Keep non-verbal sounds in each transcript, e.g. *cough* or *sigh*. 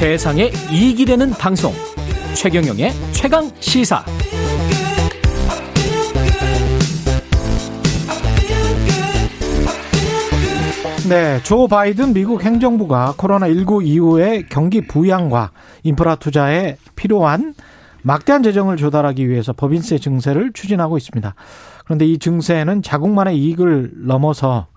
세상에 이익이 되는 방송 최경영의 최강 시사 네, 조 바이든 미국 행정부가 코로나19 이후의 경기 부양과 인프라 투자에 필요한 막대한 재정을 조달하기 위해서 법인세 증세를 추진하고 있습니다. 그런데 이 증세는 자국만의 이익을 넘어서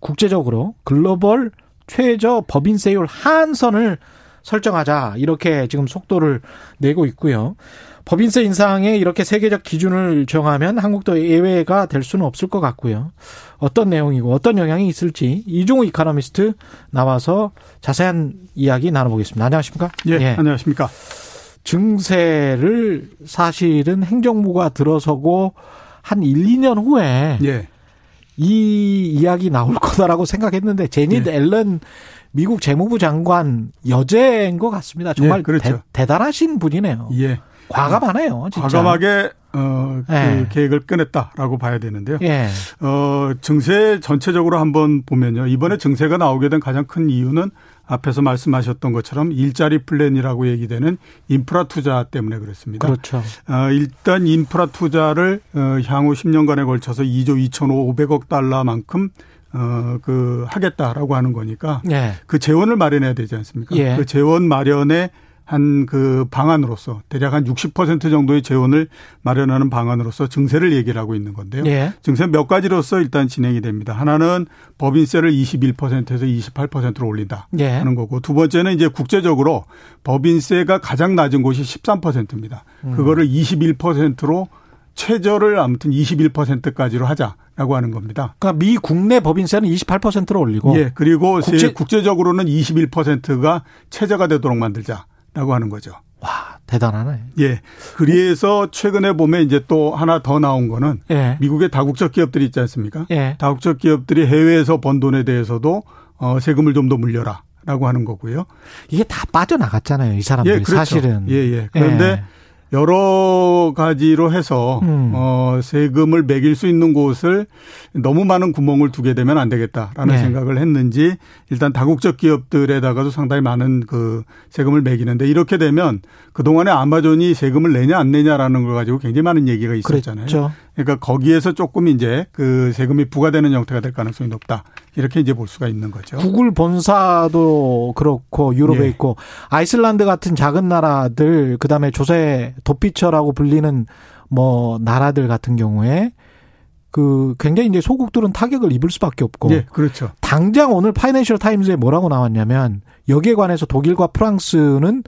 국제적으로 글로벌 최저 법인세율 한선을 설정하자 이렇게 지금 속도를 내고 있고요. 법인세 인상에 이렇게 세계적 기준을 정하면 한국도 예외가 될 수는 없을 것 같고요. 어떤 내용이고 어떤 영향이 있을지 이종우 이카노미스트 나와서 자세한 이야기 나눠보겠습니다. 안녕하십니까? 예, 예. 안녕하십니까? 증세를 사실은 행정부가 들어서고 한 1, 2년 후에 예. 이 이야기 나올 *laughs* 거다라고 생각했는데 제닛 예. 앨런 미국 재무부 장관 여제인 것 같습니다. 정말 예, 그렇죠. 대, 단하신 분이네요. 예. 과감하네요. 진짜. 과감하게 어, 그 예. 계획을 꺼냈다라고 봐야 되는데요. 예. 어, 증세 전체적으로 한번 보면요. 이번에 증세가 나오게 된 가장 큰 이유는 앞에서 말씀하셨던 것처럼 일자리 플랜이라고 얘기되는 인프라 투자 때문에 그렇습니다. 그렇죠. 어, 일단 인프라 투자를 어, 향후 10년간에 걸쳐서 2조 2,500억 달러만큼 어, 그, 하겠다라고 하는 거니까. 예. 그 재원을 마련해야 되지 않습니까? 예. 그 재원 마련에 한 그 방안으로서 대략 한 60% 정도의 재원을 마련하는 방안으로서 증세를 얘기를 하고 있는 건데요. 예. 증세 몇 가지로서 일단 진행이 됩니다. 하나는 법인세를 21%에서 28%로 올린다 예. 하는 거고 두 번째는 이제 국제적으로 법인세가 가장 낮은 곳이 13%입니다. 음. 그거를 21%로 최저를 아무튼 21%까지로 하자라고 하는 겁니다. 그러니까 미 국내 법인세는 28%로 올리고 예, 그리고 국제... 국제적으로는 21%가 최저가 되도록 만들자. 라고 하는 거죠. 와, 대단하네. 예. 그래서 최근에 보면 이제 또 하나 더 나온 거는 예. 미국의 다국적 기업들이 있지 않습니까? 예. 다국적 기업들이 해외에서 번 돈에 대해서도 어 세금을 좀 더 물려라. 라고 하는 거고요. 이게 다 빠져나갔잖아요. 이 사람들이 예, 그렇죠. 사실은. 예, 예. 그런데 예. 여러 가지로 해서 음. 어 세금을 매길 수 있는 곳을 너무 많은 구멍을 두게 되면 안 되겠다라는 네. 생각을 했는지 일단 다국적 기업들에다가도 상당히 많은 그 세금을 매기는데 이렇게 되면 그동안에 아마존이 세금을 내냐 안 내냐라는 걸 가지고 굉장히 많은 얘기가 있었잖아요. 그렇죠. 그러니까 거기에서 조금 이제 그 세금이 부과되는 형태가 될 가능성이 높다. 이렇게 이제 볼 수가 있는 거죠. 구글 본사도 그렇고 유럽에 예. 있고 아이슬란드 같은 작은 나라들 그다음에 조세 도피처라고 불리는 뭐 나라들 같은 경우에 그 굉장히 이제 소국들은 타격을 입을 수밖에 없고. 예, 그렇죠. 당장 오늘 파이낸셜 타임즈에 뭐라고 나왔냐면 여기에 관해서 독일과 프랑스는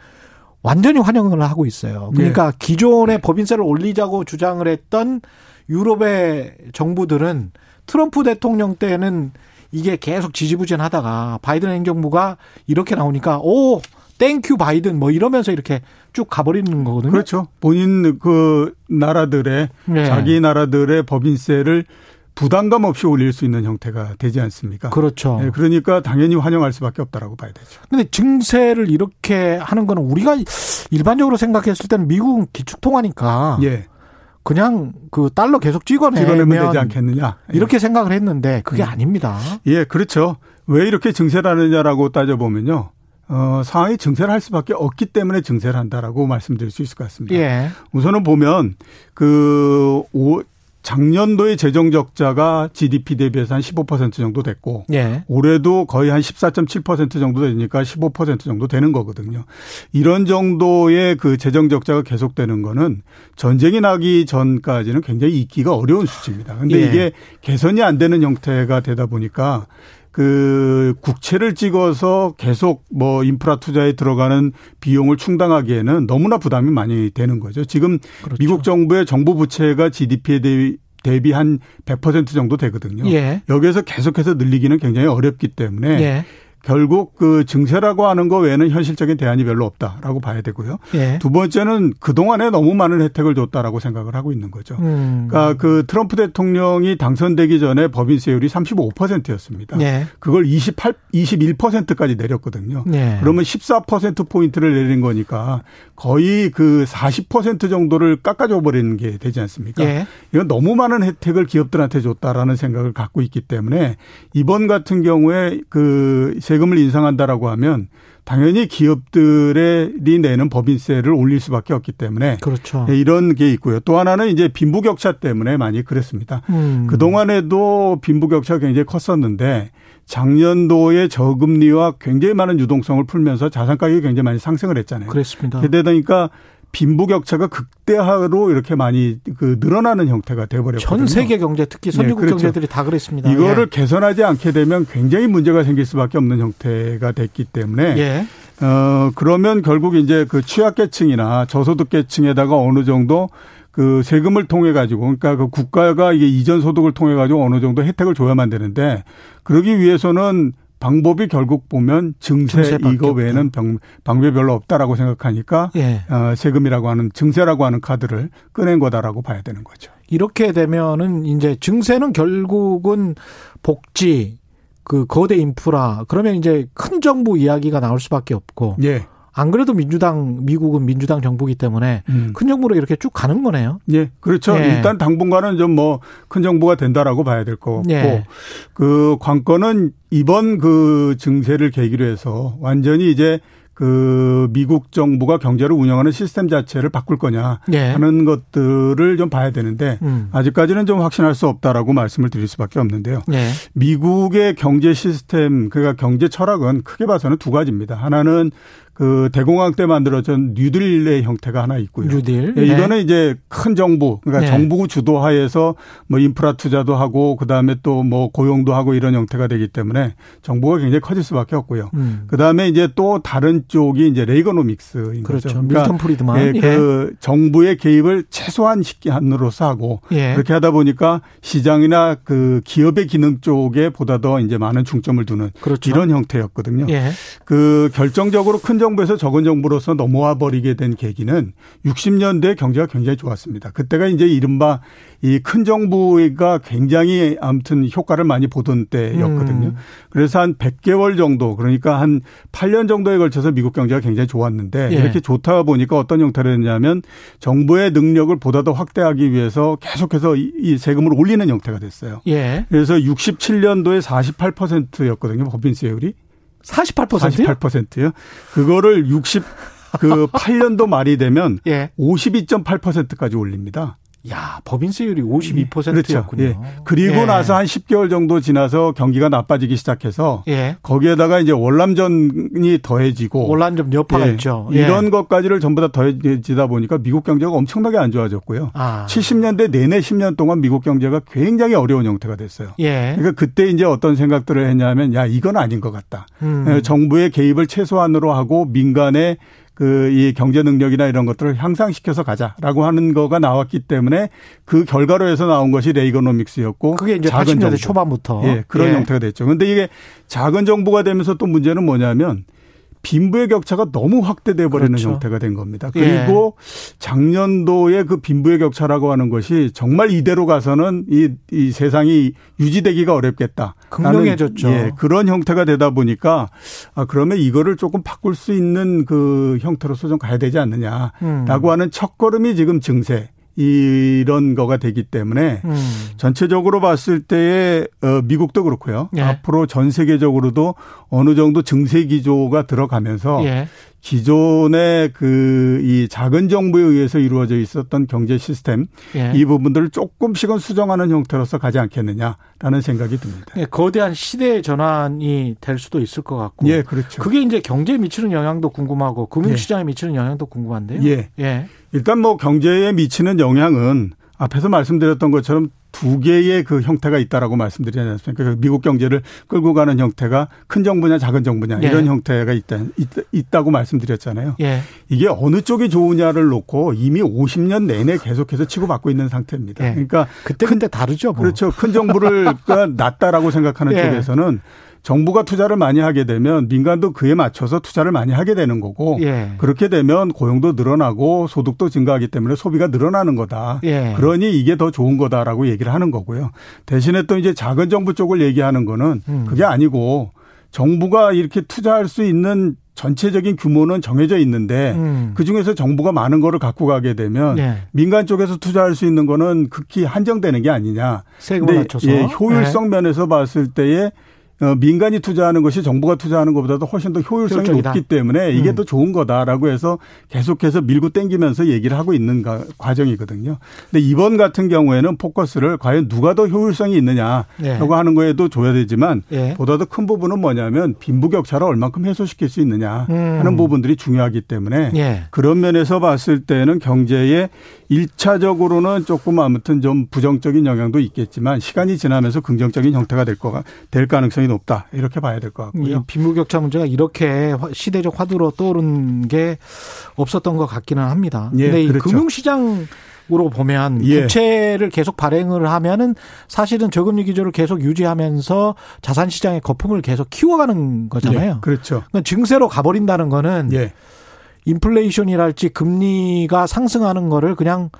완전히 환영을 하고 있어요. 그러니까 예. 기존의 법인세를 올리자고 주장을 했던 유럽의 정부들은 트럼프 대통령 때는 이게 계속 지지부진하다가 바이든 행정부가 이렇게 나오니까 오 thank you 바이든 뭐 이러면서 이렇게 쭉 가버리는 거거든요. 그렇죠. 본인 그 나라들의 네. 자기 나라들의 법인세를 부담감 없이 올릴 수 있는 형태가 되지 않습니까? 그렇죠. 네, 그러니까 당연히 환영할 수밖에 없다라고 봐야 되죠. 근데 증세를 이렇게 하는 거는 우리가 일반적으로 생각했을 때는 미국은 기축통화니까 예. 그냥 그 달러 계속 찍어내면, 되지 않겠느냐 이렇게 생각을 했는데 그게 음. 아닙니다. 예, 그렇죠. 왜 이렇게 증세를 하느냐라고 따져보면요. 어, 상황이 증세를 할 수밖에 없기 때문에 증세를 한다라고 말씀드릴 수 있을 것 같습니다. 예. 우선은 보면 그 오, 작년도의 재정 적자가 GDP 대비해서 한 15% 정도 됐고 예. 올해도 거의 한 14.7% 정도 되니까 15% 정도 되는 거거든요. 이런 정도의 그 재정 적자가 계속되는 거는 전쟁이 나기 전까지는 굉장히 잊기가 어려운 수치입니다. 근데 예. 이게 개선이 안 되는 형태가 되다 보니까 그 국채를 찍어서 계속 뭐 인프라 투자에 들어가는 비용을 충당하기에는 너무나 부담이 많이 되는 거죠. 지금 그렇죠. 미국 정부의 정부 부채가 GDP에 대비 대비 한 100% 정도 되거든요. 예. 여기에서 계속해서 늘리기는 굉장히 어렵기 때문에 예. 결국 그 증세라고 하는 거 외에는 현실적인 대안이 별로 없다라고 봐야 되고요. 예. 두 번째는 그동안에 너무 많은 혜택을 줬다라고 생각을 하고 있는 거죠. 음. 그러니까 그 트럼프 대통령이 당선되기 전에 법인 세율이 35%였습니다. 예. 그걸 28, 21%까지 내렸거든요. 예. 그러면 14% 포인트를 내린 거니까 거의 그 40% 정도를 깎아줘 버리는 게 되지 않습니까? 예. 이건 너무 많은 혜택을 기업들한테 줬다라는 생각을 갖고 있기 때문에 이번 같은 경우에 그 세 금을 인상한다라고 하면 당연히 기업들이 내는 법인세를 올릴 수밖에 없기 때문에 그렇죠. 예, 이런 게 있고요. 또 하나는 이제 빈부격차 때문에 많이 그랬습니다. 음. 그 동안에도 빈부격차가 굉장히 컸었는데 작년도에 저금리와 굉장히 많은 유동성을 풀면서 자산 가격이 굉장히 많이 상승을 했잖아요. 그렇습니다. 그러다 보니까 빈부격차가 극대화로 이렇게 많이 그 늘어나는 형태가 돼버렸거든요. 전 세계 경제 특히 선진국 네, 그렇죠. 경제들이 다 그랬습니다. 이거를 예. 개선하지 않게 되면 굉장히 문제가 생길 수밖에 없는 형태가 됐기 때문에 예. 어 그러면 결국 이제 그 취약계층이나 저소득계층에다가 어느 정도 그 세금을 통해 가지고 그러니까 그 국가가 이게 이전 소득을 통해 가지고 어느 정도 혜택을 줘야만 되는데 그러기 위해서는 방법이 결국 보면 증세 이거 외에는 병, 방법이 별로 없다라고 생각하니까 예. 어, 세금이라고 하는 증세라고 하는 카드를 꺼낸 거다라고 봐야 되는 거죠. 이렇게 되면은 이제 증세는 결국은 복지 그 거대 인프라 그러면 이제 큰 정부 이야기가 나올 수밖에 없고 예. 안 그래도 민주당 미국은 민주당 정부기 때문에 음. 큰 정부로 이렇게 쭉 가는 거네요. 예, 그렇죠. 예. 일단 당분간은 좀 뭐 큰 정부가 된다라고 봐야 될 거고 예. 그 관건은 이번 그 증세를 계기로 해서 완전히 이제 그 미국 정부가 경제를 운영하는 시스템 자체를 바꿀 거냐 예. 하는 것들을 좀 봐야 되는데 음. 아직까지는 좀 확신할 수 없다라고 말씀을 드릴 수밖에 없는데요. 예. 미국의 경제 시스템 그러니까 경제 철학은 크게 봐서는 두 가지입니다. 하나는 그 대공황 때 만들어진 뉴딜의 형태가 하나 있고요. 뉴딜. 예, 이거는 네. 이제 큰 정부, 그러니까 네. 정부 주도하에서 뭐 인프라 투자도 하고 그다음에 또 뭐 고용도 하고 이런 형태가 되기 때문에 정부가 굉장히 커질 수밖에 없고요. 음. 그다음에 이제 또 다른 쪽이 이제 레이거노믹스인 그렇죠. 거죠. 그러니까 밀턴 프리드만. 예, 그 예. 정부의 개입을 최소한 시기한으로서 하고 예. 그렇게 하다 보니까 시장이나 그 기업의 기능 쪽에 보다 더 이제 많은 중점을 두는 그렇죠. 이런 형태였거든요. 예. 그 결정적으로 큰 정부에서 적은 정부로서 넘어와 버리게 된 계기는 60년대 경제가 굉장히 좋았습니다. 그때가 이제 이른바 이 큰 정부가 굉장히 아무튼 효과를 많이 보던 때였거든요. 음. 그래서 한 100개월 정도 그러니까 한 8년 정도에 걸쳐서 미국 경제가 굉장히 좋았는데 예. 이렇게 좋다 보니까 어떤 형태로 했냐면 정부의 능력을 보다 더 확대하기 위해서 계속해서 이 세금을 올리는 형태가 됐어요. 예. 그래서 67년도에 48%였거든요. 법인세율이. 48%요? 48%요. 그거를 60, 그 8년도 말이 되면 *laughs* 예. 52.8%까지 올립니다. 야, 법인 세율이 52%였군요. 그렇죠. 예. 그리고 예. 나서 한 10개월 정도 지나서 경기가 나빠지기 시작해서 예. 거기에다가 이제 월남전이 더해지고 월남전 여파가 예. 있죠. 예. 이런 것까지를 전부 다 더해지다 보니까 미국 경제가 엄청나게 안 좋아졌고요. 아. 70년대 내내 10년 동안 미국 경제가 굉장히 어려운 형태가 됐어요. 예. 그러니까 그때 이제 어떤 생각들을 했냐면 야, 이건 아닌 것 같다. 음. 예, 정부의 개입을 최소한으로 하고 민간의 그 이 경제 능력이나 이런 것들을 향상시켜서 가자라고 하는 거가 나왔기 때문에 그 결과로 해서 나온 것이 레이거노믹스였고 그게 이제 작은 80년대 초반부터 예, 그런 예. 형태가 됐죠. 근데 이게 작은 정부가 되면서 또 문제는 뭐냐면 빈부의 격차가 너무 확대돼 버리는 그렇죠. 형태가 된 겁니다. 그리고 예. 작년도에 그 빈부의 격차라고 하는 것이 정말 이대로 가서는 이, 이 세상이 유지되기가 어렵겠다. 극명해졌죠. 예, 그런 형태가 되다 보니까 아 그러면 이거를 조금 바꿀 수 있는 그 형태로서 좀 가야 되지 않느냐라고 음. 하는 첫걸음이 지금 증세 이런 거가 되기 때문에 음. 전체적으로 봤을 때에 어 미국도 그렇고요. 예. 앞으로 전 세계적으로도 어느 정도 증세 기조가 들어가면서 예. 기존의 그 이 작은 정부에 의해서 이루어져 있었던 경제 시스템 예. 이 부분들을 조금씩은 수정하는 형태로서 가지 않겠느냐라는 생각이 듭니다. 예, 거대한 시대 전환이 될 수도 있을 것 같고. 예, 그렇죠. 그게 이제 경제에 미치는 영향도 궁금하고 금융시장에 예. 미치는 영향도 궁금한데요. 예. 예. 일단 뭐 경제에 미치는 영향은 앞에서 말씀드렸던 것처럼 두 개의 그 형태가 있다라고 말씀드리지 않습니까? 그 미국 경제를 끌고 가는 형태가 큰 정부냐 작은 정부냐 예. 이런 형태가 있다, 있, 다고 말씀드렸잖아요. 예. 이게 어느 쪽이 좋으냐를 놓고 이미 50년 내내 계속해서 치고받고 있는 상태입니다. 예. 그러니까 그때 그때 다르죠. 뭐. 그렇죠. 큰 정부를 *laughs* 낫다라고 생각하는 예. 쪽에서는 정부가 투자를 많이 하게 되면 민간도 그에 맞춰서 투자를 많이 하게 되는 거고 예. 그렇게 되면 고용도 늘어나고 소득도 증가하기 때문에 소비가 늘어나는 거다. 예. 그러니 이게 더 좋은 거다라고 얘기를 하는 거고요. 대신에 또 이제 작은 정부 쪽을 얘기하는 거는 음. 그게 아니고 정부가 이렇게 투자할 수 있는 전체적인 규모는 정해져 있는데 음. 그 중에서 정부가 많은 거를 갖고 가게 되면 예. 민간 쪽에서 투자할 수 있는 거는 극히 한정되는 게 아니냐. 세금을 낮춰서 예, 효율성 예. 면에서 봤을 때에 어, 민간이 투자하는 것이 정부가 투자하는 것보다도 훨씬 더 효율성이 효율적이다. 높기 때문에 이게 음. 더 좋은 거다라고 해서 계속해서 밀고 땡기면서 얘기를 하고 있는 과정이거든요. 근데 이번 같은 경우에는 포커스를 과연 누가 더 효율성이 있느냐라고 예. 하는 거에도 줘야 되지만 예. 보다 더 큰 부분은 뭐냐면 빈부격차를 얼만큼 해소시킬 수 있느냐 음. 하는 부분들이 중요하기 때문에 예. 그런 면에서 봤을 때는 경제에 일차적으로는 조금 아무튼 좀 부정적인 영향도 있겠지만 시간이 지나면서 긍정적인 형태가 될 거가 될 가능성이 높다 이렇게 봐야 될 것 같고요. 빈부격차 문제가 이렇게 시대적 화두로 떠오른 게 없었던 것 같기는 합니다. 예, 근데 이 그렇죠. 금융시장 으로 보면 예. 부채를 계속 발행을 하면은 사실은 저금리 기조를 계속 유지하면서 자산 시장의 거품을 계속 키워가는 거잖아요. 예. 그렇죠. 그러니까 증세로 가버린다는 거는 예. 인플레이션이랄지 금리가 상승하는 거를 그냥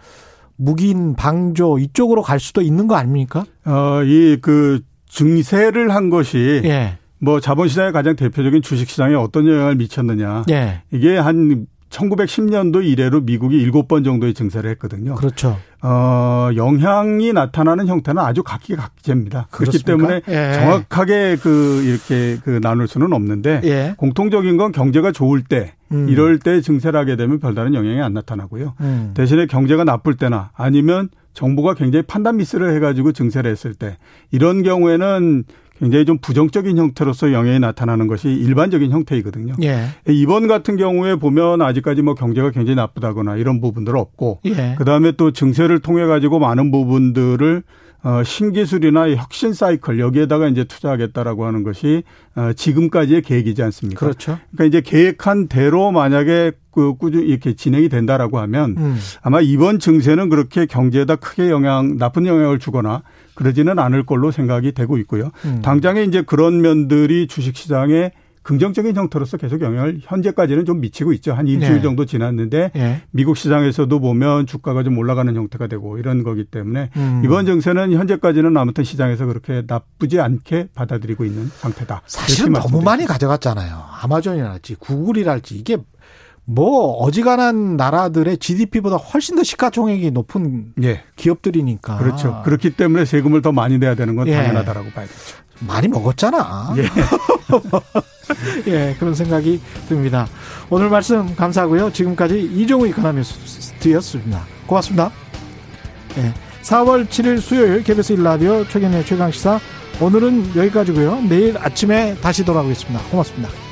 묵인 방조 이쪽으로 갈 수도 있는 거 아닙니까? 어, 이 그 증세를 한 것이 예. 뭐 자본시장의 가장 대표적인 주식시장에 어떤 영향을 미쳤느냐. 예. 이게 한 1910년도 이래로 미국이 7번 정도의 증세를 했거든요. 그렇죠. 어, 영향이 나타나는 형태는 아주 각기각제입니다. 그렇기 때문에 예. 정확하게 그 이렇게 그 나눌 수는 없는데 예. 공통적인 건 경제가 좋을 때 음. 이럴 때 증세를 하게 되면 별다른 영향이 안 나타나고요. 음. 대신에 경제가 나쁠 때나 아니면 정부가 굉장히 판단 미스를 해가지고 증세를 했을 때 이런 경우에는 굉장히 좀 부정적인 형태로서 영향이 나타나는 것이 일반적인 형태이거든요. 예. 이번 같은 경우에 보면 아직까지 뭐 경제가 굉장히 나쁘다거나 이런 부분들 없고 예. 그다음에 또 증세를 통해 가지고 많은 부분들을 어, 신기술이나 혁신 사이클 여기에다가 이제 투자하겠다라고 하는 것이 어, 지금까지의 계획이지 않습니까? 그렇죠. 그러니까 이제 계획한 대로 만약에 그 꾸준히 이렇게 진행이 된다라고 하면 음. 아마 이번 증세는 그렇게 경제에다 크게 영향 나쁜 영향을 주거나 그러지는 않을 걸로 생각이 되고 있고요. 음. 당장에 이제 그런 면들이 주식 시장에 긍정적인 형태로서 계속 영향을 현재까지는 좀 미치고 있죠. 한 일주일 네. 정도 지났는데 네. 미국 시장에서도 보면 주가가 좀 올라가는 형태가 되고 이런 거기 때문에 음. 이번 정세는 현재까지는 아무튼 시장에서 그렇게 나쁘지 않게 받아들이고 있는 상태다. 사실은 너무 많이 가져갔잖아요. 아마존이랄지 구글이랄지 이게 뭐 어지간한 나라들의 GDP보다 훨씬 더 시가총액이 높은 예. 기업들이니까. 그렇죠. 그렇기 때문에 세금을 더 많이 내야 되는 건 예. 당연하다라고 봐야겠죠. 많이 먹었잖아. 예. *laughs* 예, 그런 생각이 듭니다. 오늘 말씀 감사하고요. 지금까지 이종우 이코노미스트였습니다. 고맙습니다. 예. 4월 7일 수요일 KBS 1라디오 최경의 최강시사 오늘은 여기까지고요. 내일 아침에 다시 돌아오겠습니다. 고맙습니다.